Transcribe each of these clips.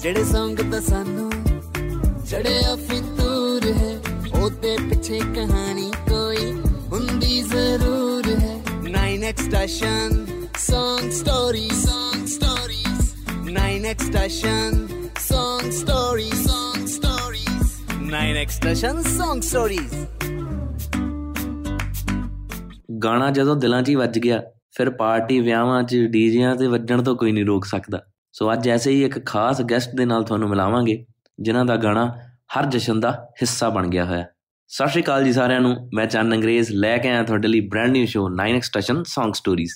ਜਿਹੜੇ ਸੰਗ ਦਾ ਸਾਨੂੰ ਚੜਿਆ ਫਿਤੂਰ ਹੈ ਉਹਦੇ ਪਿੱਛੇ ਕਹਾਣੀ ਕੋਈ ਹੁੰਦੀ ਜ਼ਰੂਰ ਹੈ 9x station Song stories, song stories. 9x station, song stories, song stories. 9x station, song stories. ਗਾਣਾ ਜਦੋਂ ਦਿਲਾਂ 'ਚ ਹੀ ਵੱਜ ਗਿਆ ਫਿਰ ਪਾਰਟੀ ਵਿਆਹਾਂ 'ਚ ਡੀਜਿਆਂ ਤੇ ਵੱਜਣ ਤੋਂ ਕੋਈ ਨਹੀਂ ਰੋਕ ਸਕਦਾ ਸੋ ਅੱਜ ਐਸੇ ਹੀ ਇੱਕ ਖਾਸ ਗੈਸਟ ਦੇ ਨਾਲ ਤੁਹਾਨੂੰ ਮਿਲਾਵਾਂਗੇ, ਜਿਨ੍ਹਾਂ ਦਾ ਗਾਣਾ ਹਰ ਜਸ਼ਨ ਦਾ ਹਿੱਸਾ ਬਣ ਗਿਆ ਹੋਇਆ। ਸਤਿ ਸ਼੍ਰੀ ਅਕਾਲ ਜੀ ਸਾਰਿਆਂ ਨੂੰ, ਮੈਂ ਚੰਨ ਅੰਗਰੇਜ਼ ਲੈ ਕੇ ਆਇਆ ਤੁਹਾਡੇ ਲਈ brand new show 9x station Song Stories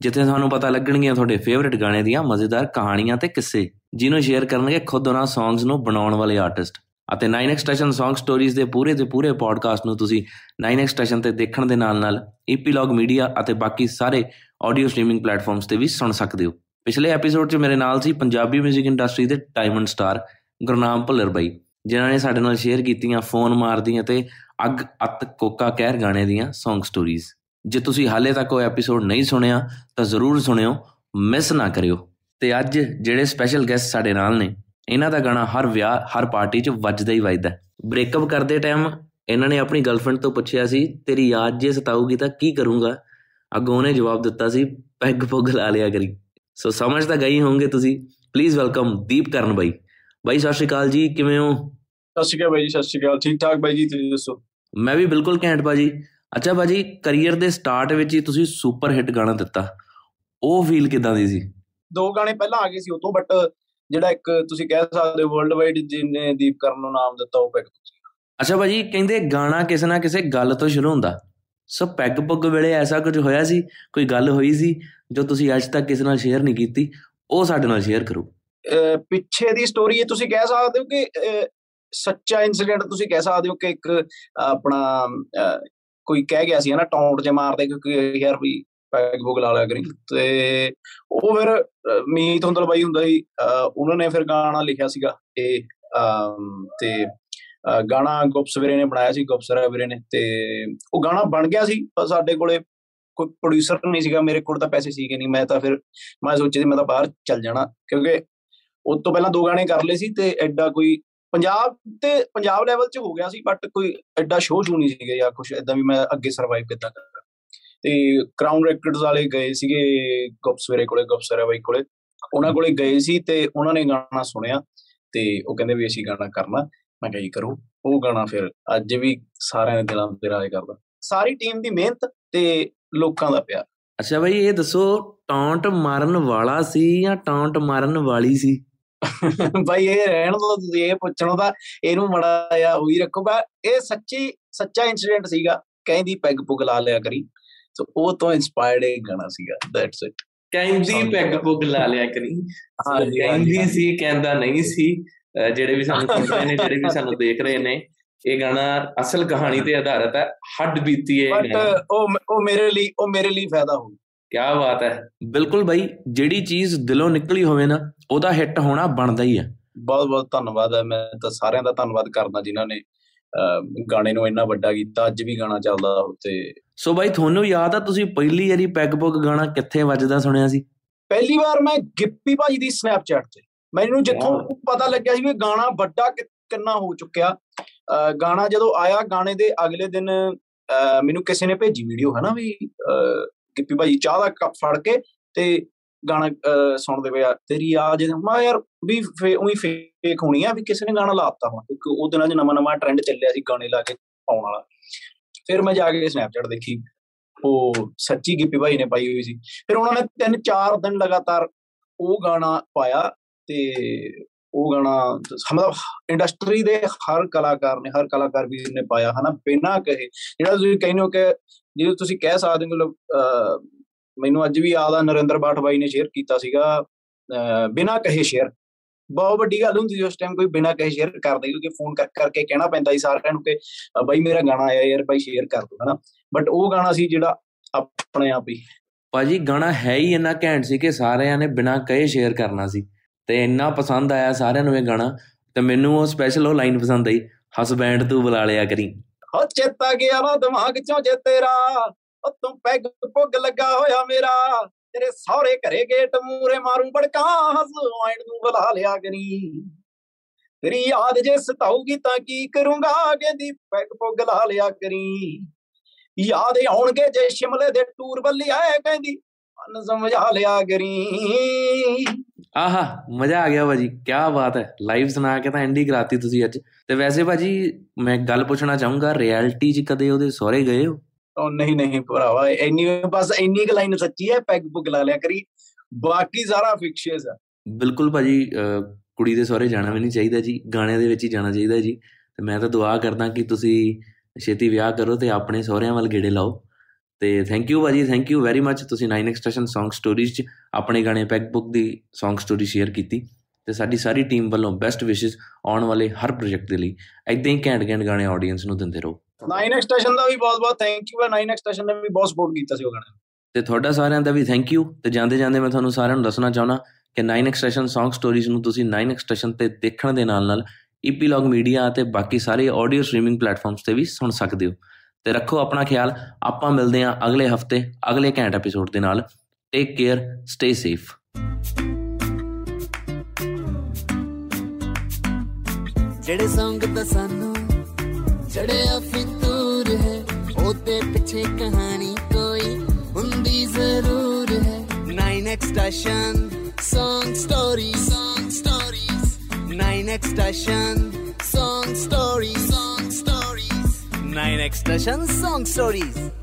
ਜਿੱਥੇ ਤੁਹਾਨੂੰ ਪਤਾ ਲੱਗਣਗੀਆਂ ਤੁਹਾਡੇ ਫੇਵਰਿਟ ਗਾਣੇ ਦੀਆਂ ਮਜ਼ੇਦਾਰ ਕਹਾਣੀਆਂ ਤੇ ਕਿੱਸੇ, ਜਿਹਨੂੰ ਸ਼ੇਅਰ ਕਰਨਗੇ ਖੁਦ ਉਹਨਾਂ ਸੌਂਗਸ ਨੂੰ ਬਣਾਉਣ ਵਾਲੇ ਆਰਟਿਸਟ ਅਤੇ 9x ਸਟੇਸ਼ਨ Song Stories ਦੇ ਪੂਰੇ ਦੇ ਪੂਰੇ ਪੋਡਕਾਸਟ ਨੂੰ ਤੁਸੀਂ 9x ਸਟੇਸ਼ਨ ਤੇ ਦੇਖਣ ਦੇ ਨਾਲ-ਨਾਲ ਈਪੀਲੌਗ ਮੀਡੀਆ ਅਤੇ ਬਾਕੀ ਸਾਰੇ ਆਡੀਓ ਸਟ੍ਰੀਮਿੰਗ ਪਲੇਟਫਾਰਮਸ ਤੇ ਵੀ ਸੁਣ ਸਕਦੇ ਹੋ। ਪਿਛਲੇ ਐਪੀਸੋਡ 'ਚ ਮੇਰੇ ਨਾਲ ਸੀ ਪੰਜਾਬੀ 뮤직 ਇੰਡਸਟਰੀ ਦੇ ਡਾਇਮੰਡ ਸਟਾਰ ਗੁਰਨਾਮ ਭੁੱਲਰ ਬਾਈ, ਜਿਨ੍ਹਾਂ ਨੇ ਸਾਡੇ ਨਾਲ ਸ਼ੇਅਰ ਕੀਤੀਆਂ ਫੋਨ ਮਾਰਦੀਆਂ ਤੇ ਅੱਗ ਅੱਤ ਕੋਕਾ ਕਹਿਰ ਗਾਣੇ ਦੀਆਂ Song Stories ਜੇ ਤੁਸੀਂ ਹਾਲੇ ਤੱਕ ਉਹ ਐਪੀਸੋਡ ਨਹੀਂ ਸੁਣਿਆ, ਤਾਂ ਜ਼ਰੂਰ ਸੁਣਿਓ ਮਿਸ ਨਾ ਕਰਿਓ। ਤੇ ਅੱਜ ਜਿਹੜੇ ਸਪੈਸ਼ਲ ਗੈਸਟ ਸਾਡੇ ਨਾਲ ਨੇ, ਇਹਨਾਂ ਦਾ ਗਾਣਾ ਹਰ ਵਿਆਹ, ਹਰ ਪਾਰਟੀ 'ਚ ਵੱਜਦਾ ਹੀ ਵੱਜਦਾ ਬ੍ਰੇਕਅਪ ਕਰਦੇ ਟਾਈਮ ਇਹਨਾਂ ਨੇ ਆਪਣੀ ਗਰਲਫ੍ਰੈਂਡ ਤੋਂ ਪੁੱਛਿਆ ਸੀ, ਤੇਰੀ ਯਾਦ ਜੇ ਸਤਾਊਗੀ ਤਾਂ ਕੀ ਕਰੂੰਗਾ? ਅੱਗੋਂ ਉਹਨੇ ਜਵਾਬ ਦਿੱਤਾ ਸੀ, ਪੈਗ ਪੁੱਗ ਲਾ ਲਿਆ ਕਰੀ। ਸੋ ਸਮਝ ਤਾਂ ਗਈ ਹੋਵੋਗੇ ਤੁਸੀਂ। ਪਲੀਜ਼ ਵੈਲਕਮ ਦੀਪ ਕਰਨ ਬਾਈ। ਬਾਈ ਸਤਿ ਸ਼੍ਰੀ ਅਕਾਲ ਜੀ ਕਿਵੇਂ ਹੋ? ਸਤਿ ਸ਼੍ਰੀ ਅਕਾਲ ਬਾਈ ਜੀ ਸਤਿ ਸ਼੍ਰੀ ਅਕਾਲ। ਠੀਕ ਠਾਕ ਬਾਈ ਜੀ ਤੁਸੀਂ ਦੱਸੋ? ਮੈਂ ਵੀ ਬਿਲਕੁਲ ਘੈਂਟ ਬਾਜੀ ਅੱਛਾ ਬਾਜੀ ਕੈਰੀਅਰ ਦੇ ਸਟਾਰਟ ਵਿੱਚ ਹੀ ਤੁਸੀਂ ਸੁਪਰ ਹਿੱਟ ਗਾਣਾ ਦਿੱਤਾ। ਉਹ ਫੀਲ ਕਿਦਾਂ ਦੀ ਸੀ? ਦੋ ਗਾਣੇ ਪਹਿਲਾਂ ਆ ਗਏ ਸੀ ਉਹ ਤੋਂ ਬਟ ਜਿਹੜਾ ਇੱਕ ਤੁਸੀਂ ਕਹਿ ਸਕਦੇ ਹੋ ਵਰਲਡ ਵਾਈਡ ਜਿਹਨੇ ਦੀਪ ਕਰਨ ਨੂੰ ਨਾਮ ਦਿੱਤਾ ਉਹ ਪੈਗ ਅੱਛਾ ਬਾਜੀ ਕਹਿੰਦੇ ਗਾਣਾ ਕਿਸੇ ਨਾ ਕਿਸੇ ਗੱਲ ਤੋਂ ਸ਼ੁਰੂ ਹੁੰਦਾ। ਸੋ ਪੈਗ ਪੁੱਗ ਵੇਲੇ ਐਸਾ ਕੁਝ ਹੋਇਆ ਸੀ, ਕੋਈ ਗੱਲ ਹੋਈ ਸੀ, ਜੋ ਤੁਸੀਂ ਅੱਜ ਤੱਕ ਕਿਸੇ ਨਾਲ ਸ਼ੇਅਰ ਨਹੀਂ ਕੀਤੀ, ਉਹ ਸਾਡੇ ਨਾਲ ਸ਼ੇਅਰ ਕਰੋ। ਪਿੱਛੇ ਦੀ ਸਟੋਰੀ ਇਹ ਤੁਸੀਂ ਕਹਿ ਸਕਦੇ ਹੋ ਕਿ ਸੱਚਾ ਇਨਸੀਡੈਂਟ ਤੁਸੀਂ ਕਹਿ ਸਕਦੇ ਹੋ ਕਿ ਇੱਕ ਆਪਣਾ ਕੋਈ ਕਹਿ ਗਿਆ ਸੀ ਨਾ ਟੌਂਟ ਜੇ ਮਾਰਦੇ ਕਿਉਂਕਿ ਯਾਰ ਵੀ ਪੈਗ ਬੁਗ ਲਾ ਲਿਆ ਕਰੀ। ਤੇ ਉਹ ਫਿਰ ਮੀਤ ਹੁੰਦਲ ਬਾਈ ਹੁੰਦਾ ਸੀ ਉਹਨਾਂ ਨੇ ਫਿਰ ਗਾਣਾ ਲਿਖਿਆ ਸੀਗਾ, ਇਹ ਤੇ ਗਾਣਾ ਗੁਪਸਵੇਰੇ ਨੇ ਬਣਾਇਆ ਸੀ ਗੁਪਸਰਾ ਵੀਰੇ ਨੇ ਤੇ ਉਹ ਗਾਣਾ ਬਣ ਗਿਆ ਸੀ, ਪਰ ਸਾਡੇ ਕੋਲੇ ਕੋਈ ਪ੍ਰੋਡਿਊਸਰ ਨਹੀਂ ਸੀਗਾ, ਮੇਰੇ ਕੋਲ ਤਾਂ ਪੈਸੇ ਸੀਗੇ ਨਹੀਂ, ਮੈਂ ਤਾਂ ਫਿਰ ਮੈਂ ਸੋਚਿਆ ਸੀ ਮੈਂ ਤਾਂ ਬਾਹਰ ਚੱਲ ਜਾਣਾ, ਕਿਉਂਕਿ ਉਸ ਤੋਂ ਪਹਿਲਾਂ ਦੋ ਗਾਣੇ ਕਰ ਲਏ ਸੀ ਤੇ ਐਡਾ ਕੋਈ ਪੰਜਾਬ ਤੇ ਪੰਜਾਬ ਲੈਵਲ 'ਚ ਹੋ ਗਿਆ ਸੀ ਬਟ ਕੋਈ ਐਡਾ ਸ਼ੋਅ ਸ਼ੂ ਨਹੀਂ ਸੀਗਾ ਜਾਂ ਕੁਝ ਐਦਾਂ ਵੀ ਮੈਂ ਅੱਗੇ ਸਰਵਾਈਵ ਕਿੱਦਾਂ ਕਰਾਂ। ਤੇ ਕਰਾਊਨ ਰੈਕਟਰਸ ਵਾਲੇ ਗਏ ਸੀਗੇ ਗੁਪਸਵੇਰੇ ਕੋਲੇ ਗੁਪਸਰਾ ਬਾਈ ਕੋਲੇ, ਉਹਨਾਂ ਕੋਲੇ ਗਏ ਸੀ ਤੇ ਉਹਨਾਂ ਨੇ ਗਾਣਾ ਸੁਣਿਆ ਤੇ ਉਹ ਕਹਿੰਦੇ ਵੀ ਅਸੀਂ ਗਾਣਾ ਕਰਨਾ। ਮੈਂ ਕਿਹਾ ਜੀ ਕਰੋ। ਉਹ ਗਾਣਾ ਫਿਰ ਅੱਜ ਵੀ ਸਾਰਿਆਂ ਦੇ ਦਿਲਾਂ ਤੇ ਰਾਜ ਕਰਦਾ। ਸਾਰੀ ਟੀਮ ਦੀ ਮਿਹਨਤ ਤੇ ਲੋਕਾਂ ਦਾ ਪਿਆਰ। ਅੱਛਾ ਬਾਈ ਇਹ ਦੱਸੋ ਟੌਂਟ ਮਾਰਨ ਵਾਲਾ ਸੀ ਜਾਂ ਟੌਂਟ ਮਾਰਨ ਵਾਲੀ ਸੀ? ਬਾਈ ਇਹ ਰਹਿਣ ਦੋ ਤੁਸੀਂ ਇਹ ਪੁੱਛਣੋ ਤਾਂ ਇਹਨੂੰ ਮੜਾ ਜਾਂ ਹੋਈ ਰੱਖੋਗਾ ਇਹ ਸੱਚੀ ਸੱਚਾ ਇਨਸੀਡੈਂਟ ਸੀਗਾ। ਕਹਿੰਦੀ ਪੈਗ ਪੁਗ ਲਾ ਲਿਆ ਕਰੀ। ਸੋ ਉਹ ਤੋਂ ਇਨਸਪਾਇਰਡ ਇਹ ਗਾਣਾ ਸੀਗਾ। ਦੈਟਸ ਇਟ ਕਹਿੰਦੀ ਪੈਗ ਪੁਗ ਲਾ ਲਿਆ ਕਰੀ। ਕਹਿੰਦੀ ਸੀ ਕਹਿੰਦਾ ਨਹੀਂ ਸੀ। ਜਿਹੜੇ ਵੀ ਸਾਨੂੰ ਸੁਣ ਰਹੇ ਨੇ ਜਿਹੜੇ ਵੀ ਸਾਨੂੰ ਦੇਖ ਰਹੇ ਨੇ ਇਹ ਗਾਣਾ ਅਸਲ ਕਹਾਣੀ ਤੇ ਆਧਾਰਿਤ ਹੈ। ਹੱਡ ਬੀਤੀ ਹੈ ਬਟ ਉਹ ਉਹ ਮੇਰੇ ਲਈ ਉਹ ਮੇਰੇ ਲਈ ਫਾਇਦਾ ਹੋਊ। ਕੀ ਬਾਤ ਹੈ। ਬਿਲਕੁਲ ਬਾਈ ਜਿਹੜੀ ਚੀਜ਼ ਦਿਲੋਂ ਨਿਕਲੀ ਹੋਵੇ ਨਾ ਉਹਦਾ ਹਿੱਟ ਹੋਣਾ ਬਣਦਾ ਹੀ ਹੈ। ਬਹੁਤ ਬਹੁਤ ਧੰਨਵਾਦ ਹੈ। ਮੈਂ ਤਾਂ ਸਾਰਿਆਂ ਦਾ ਧੰਨਵਾਦ ਕਰਦਾ ਜਿਨ੍ਹਾਂ ਨੇ ਗਾਣੇ ਨੂੰ ਇੰਨਾ ਵੱਡਾ ਕੀਤਾ। ਅੱਜ ਵੀ ਗਾਣਾ ਚੱਲਦਾ ਤੇ ਸੋ ਬਾਈ ਤੁਹਾਨੂੰ ਯਾਦ ਆ ਤੁਸੀਂ ਪਹਿਲੀ ਵਾਰੀ ਪੈਗ ਪੁੱਗ ਗਾਣਾ ਕਿੱਥੇ ਵੱਜਦਾ ਸੁਣਿਆ ਸੀ? ਪਹਿਲੀ ਵਾਰ ਮੈਂ ਗਿੱਪੀ ਭਾਜੀ ਦੀ ਸਨੈਪਚੈਟ ਤੇ। ਮੈਨੂੰ ਜਿੱਥੋਂ ਪਤਾ ਲੱਗਿਆ ਸੀ ਵੀ ਗਾਣਾ ਵੱਡਾ ਕਿੰਨਾ ਹੋ ਚੁੱਕਿਆ। ਗਾਣਾ ਜਦੋਂ ਆਇਆ ਗਾਣੇ ਦੇ ਅਗਲੇ ਦਿਨ ਮੈਨੂੰ ਕਿਸੇ ਨੇ ਭੇਜੀ ਵੀਡੀਓ ਹਨਾ ਵੀ ਗਿੱਪੀ ਭਾਜੀ ਚਾਹ ਦਾ ਕੱਪ ਫੜ ਕੇ ਤੇ ਗਾਣਾ ਸੁਣਦੇ ਪਿਆ ਤੇਰੀ ਆ ਜੇ ਮੈਂ ਯਾਰ ਵੀ ਉਹੀ ਫੇਕ ਹੋਣੀ ਆ ਵੀ ਕਿਸੇ ਨੇ ਗਾਣਾ ਲਾਤਾ ਹੁਣ ਕਿਉਂਕਿ ਉਹ ਦਿਨਾਂ 'ਚ ਨਵਾਂ ਨਵਾਂ ਟ੍ਰੈਂਡ ਚੱਲਿਆ ਸੀ ਗਾਣੇ ਲਾ ਕੇ ਪਾਉਣ ਵਾਲਾ। ਫਿਰ ਮੈਂ ਜਾ ਕੇ ਸਨੈਪਚੈਟ ਦੇਖੀ ਉਹ ਸੱਚੀ ਗਿੱਪੀ ਭਾਈ ਨੇ ਪਾਈ ਹੋਈ ਸੀ। ਫਿਰ ਉਹਨਾਂ ਨੇ ਤਿੰਨ ਚਾਰ ਦਿਨ ਲਗਾਤਾਰ ਉਹ ਗਾਣਾ ਪਾਇਆ ਤੇ ਉਹ ਗਾਣਾ ਮਤਲਬ ਇੰਡਸਟਰੀ ਦੇ ਹਰ ਕਲਾਕਾਰ ਨੇ, ਹਰ ਕਲਾਕਾਰ ਵੀ ਨੇ ਪਾਇਆ, ਹਨਾ? ਬਿਨਾ ਕਹੇ। ਜਿਹੜਾ ਤੁਸੀਂ ਕਹਿੰਦੇ ਹੋ ਕਿ ਜੇ ਤੁਸੀਂ ਕਹਿ ਸਕਦੇ ਹੋ, ਮਤਲਬ ਮੈਨੂੰ ਅੱਜ ਵੀ ਯਾਦ ਆ, ਨਰਿੰਦਰ ਬਾਠ ਬਾਈ ਨੇ ਸ਼ੇਅਰ ਕੀਤਾ ਸੀਗਾ ਬਿਨਾ ਕਹੇ ਸ਼ੇਅਰ ਬਹੁਤ ਵੱਡੀ ਗੱਲ ਹੁੰਦੀ ਸੀ ਉਸ ਟਾਈਮ ਕੋਈ ਬਿਨਾ ਕਹੇ ਸ਼ੇਅਰ ਕਰਦੇ ਕਿਉਂਕਿ ਫੋਨ ਕਰ, ਕਰਕੇ ਕਹਿਣਾ ਪੈਂਦਾ ਸੀ ਸਾਰਿਆਂ ਨੂੰ ਕਿ ਬਾਈ ਮੇਰਾ ਗਾਣਾ ਆਇਆ ਯਾਰ, ਬਾਈ ਸ਼ੇਅਰ ਕਰ ਦੋ, ਹਨਾ? ਬਟ ਉਹ ਗਾਣਾ ਸੀ ਜਿਹੜਾ ਆਪਣੇ ਆਪ ਹੀ। ਭਾਜੀ, ਗਾਣਾ ਹੈ ਹੀ ਇੰਨਾ ਘੈਂਟ ਸੀ ਕਿ ਸਾਰਿਆਂ ਨੇ ਬਿਨਾ ਕਹੇ ਸ਼ੇਅਰ ਕਰਨਾ ਸੀ। ਤੇ ਇੰਨਾ ਪਸੰਦ ਆਇਆ ਸਾਰਿਆਂ ਨੂੰ ਇਹ ਗਾਣਾ, ਤੇ ਮੈਨੂੰ ਉਹ ਸਪੈਸ਼ਲ ਉਹ ਲਾਈਨ ਪਸੰਦ ਆਈ ਹਸਬੈਂਡ ਤੂੰ ਬੁਲਾ ਲਿਆ ਕਰੀ। ਹੋ ਚੇਤਾ ਗਿਆ ਨਾ ਦਿਮਾਗ ਚੋਂ ਜੇ ਤੇਰਾ ਉਹ ਤੂੰ ਪੈਗ ਪੁੱਗ ਲੱਗਾ ਹੋਇਆ ਮੇਰਾ, ਤੇਰੇ ਸਹੁਰੇ ਘਰੇ ਗੇਟ ਮੂਰੇ ਮਾਰੂ ਬੜਕਾ ਹਸਵਾਇਣ ਨੂੰ ਬੁਲਾ ਲਿਆ ਕਰੀ। ਤੇਰੀ ਯਾਦ ਜੇ ਸਤਾਉਗੀ ਤਾਂ ਕੀ ਕਰੂੰਗਾ, ਕਹਿੰਦੀ ਪੈਗ ਪੁੱਗ ਲਾ ਲਿਆ ਕਰੀ। ਯਾਦ ਆਉਣਗੇ ਜੇ ਸ਼ਿਮਲੇ ਦੇ ਟੂਰ ਵੱਲੀ ਆਏ, ਕਹਿੰਦੀ ਮਨ ਸਮਝਾ ਲਿਆ ਕਰੀ। ਆਹਾ ਮਜ਼ਾ ਆ ਗਿਆ ਭਾਜੀ ਕੀ ਬਾਤ ਹੈ। ਲਾਈਵ ਸੁਣਾ ਕੇ ਤਾਂ ਐਂਡੀ ਕਰਾਤੀ ਤੁਸੀਂ ਅੱਜ। ਤੇ ਵੈਸੇ ਭਾਜੀ ਮੈਂ ਗੱਲ ਪੁੱਛਣਾ ਚਾਹੂੰਗਾ ਰਿਐਲਿਟੀ 'ਚ ਕਦੇ ਉਹਦੇ ਸਹੁਰੇ ਗਏ ਹੋ? ਉਹ ਨਹੀਂ ਨਹੀਂ ਭਰਾਵਾ ਇੰਨੀ ਬਸ ਇੰਨੀ ਕੁ ਲਾਈਨ ਸੱਚੀ ਹੈ ਪੈਗ ਪੁੱਗ ਲਾ ਲਿਆ ਕਰੀ। ਬਾਕੀ ਸਾਰਾ ਫਿਕਸ਼ੀਅਸ ਹੈ ਬਿਲਕੁਲ ਭਾਜੀ ਕੁੜੀ ਦੇ ਸਹੁਰੇ ਜਾਣਾ ਵੀ ਨਹੀਂ ਚਾਹੀਦਾ ਜੀ ਗਾਣਿਆਂ ਦੇ ਵਿੱਚ ਹੀ ਜਾਣਾ ਚਾਹੀਦਾ ਜੀ। ਤੇ ਮੈਂ ਤਾਂ ਦੁਆ ਕਰਦਾ ਕਿ ਤੁਸੀਂ ਛੇਤੀ ਵਿਆਹ ਕਰੋ ਤੇ ਆਪਣੇ ਸਹੁਰਿਆਂ ਵੱਲ ਗੇੜੇ ਲਾਓ। ਤੇ ਥੈਂਕ ਯੂ ਭਾਜੀ ਥੈਂਕ ਯੂ ਵੈਰੀ ਮੱਚ ਤੁਸੀਂ 9 ਐਕਸਟ੍ਰੈਸ਼ਨ Song Stories 'ਚ ਆਪਣੇ ਗਾਣੇ ਪੈਗ ਬੁੱਕ ਦੀ Song ਸਟੋਰੀ ਸ਼ੇਅਰ ਕੀਤੀ। ਤੇ ਸਾਡੀ ਸਾਰੀ ਟੀਮ ਵੱਲੋਂ ਬੈਸਟ ਵਿਸ਼ੇਸ ਆਉਣ ਵਾਲੇ ਹਰ ਪ੍ਰੋਜੈਕਟ ਦੇ ਲਈ। ਐਦਾਂ ਹੀ ਘੈਂਟ ਘੈਂਟ ਗਾਣੇ ਆਡੀਅנס ਨੂੰ ਦਿੰਦੇ ਰਹੋ। 9 ਐਕਸਟੈਸ਼ਨ ਦਾ ਵੀ ਬਹੁਤ ਬਹੁਤ ਥੈਂਕ ਯੂ ਹੈ। 9 ਐਕਸਟੈਸ਼ਨ ਨੇ ਵੀ ਬਹੁਤ ਸਪੋਰਟ ਕੀਤਾ ਸੀ ਉਹ ਗਾਣੇ ਤੇ ਤੁਹਾਡਾ ਸਾਰਿਆਂ ਦਾ ਵੀ ਥੈਂਕ ਯੂ ਤੇ ਜਾਂਦੇ ਜਾਂਦੇ ਮੈਂ ਤੁਹਾਨੂੰ ਸਾਰਿਆਂ ਨੂੰ ਦੱਸਣਾ ਚਾਹਣਾ ਕਿ 9 ਐਕਸਟ੍ਰੈਸ਼ਨ Song Stories ਨੂੰ ਤੁਸੀਂ 9 ਐਕਸਟ੍ਰੈਸ਼ਨ ਤੇ ਦੇਖਣ ਦੇ ਨਾਲ ਨਾਲ ਈਪੀਲੌਗ ਮੀਡੀਆ ਅਤੇ ਬਾਕੀ ਸਾਰੇ ਆਡੀਓ ਸਟ੍ਰੀਮਿੰਗ ਪਲੇਟਫਾਰਮਸ ਤੇ ਵੀ ਸੁਣ ਸਕਦੇ ਹੋ। ਤੇ ਰੱਖੋ ਆਪਣਾ ਖਿਆਲ। ਆਪਾਂ ਮਿਲਦੇ ਹਾਂ ਅਗਲੇ ਹਫ਼ਤੇ, ਅਗਲੇ ਘੈਂਟ ਐਪੀਸੋਡ ਦੇ ਨਾਲ। ਟੇਕ ਕੇਅਰ ਸਟੇ ਸੇਫ ਜਿਹੜੇ ਸੰਗ ਤਾਂ ਸਾਨੂੰ ਚੜਿਆ ਫਿਤੂਰ ਹੈ ਉਹਦੇ ਪਿੱਛੇ ਕਹਾਣੀ ਕੋਈ ਹੁੰਦੀ ਜ਼ਰੂਰ ਹੈ। 9x station Song Stories Song Stories 9x station 9 extension song stories.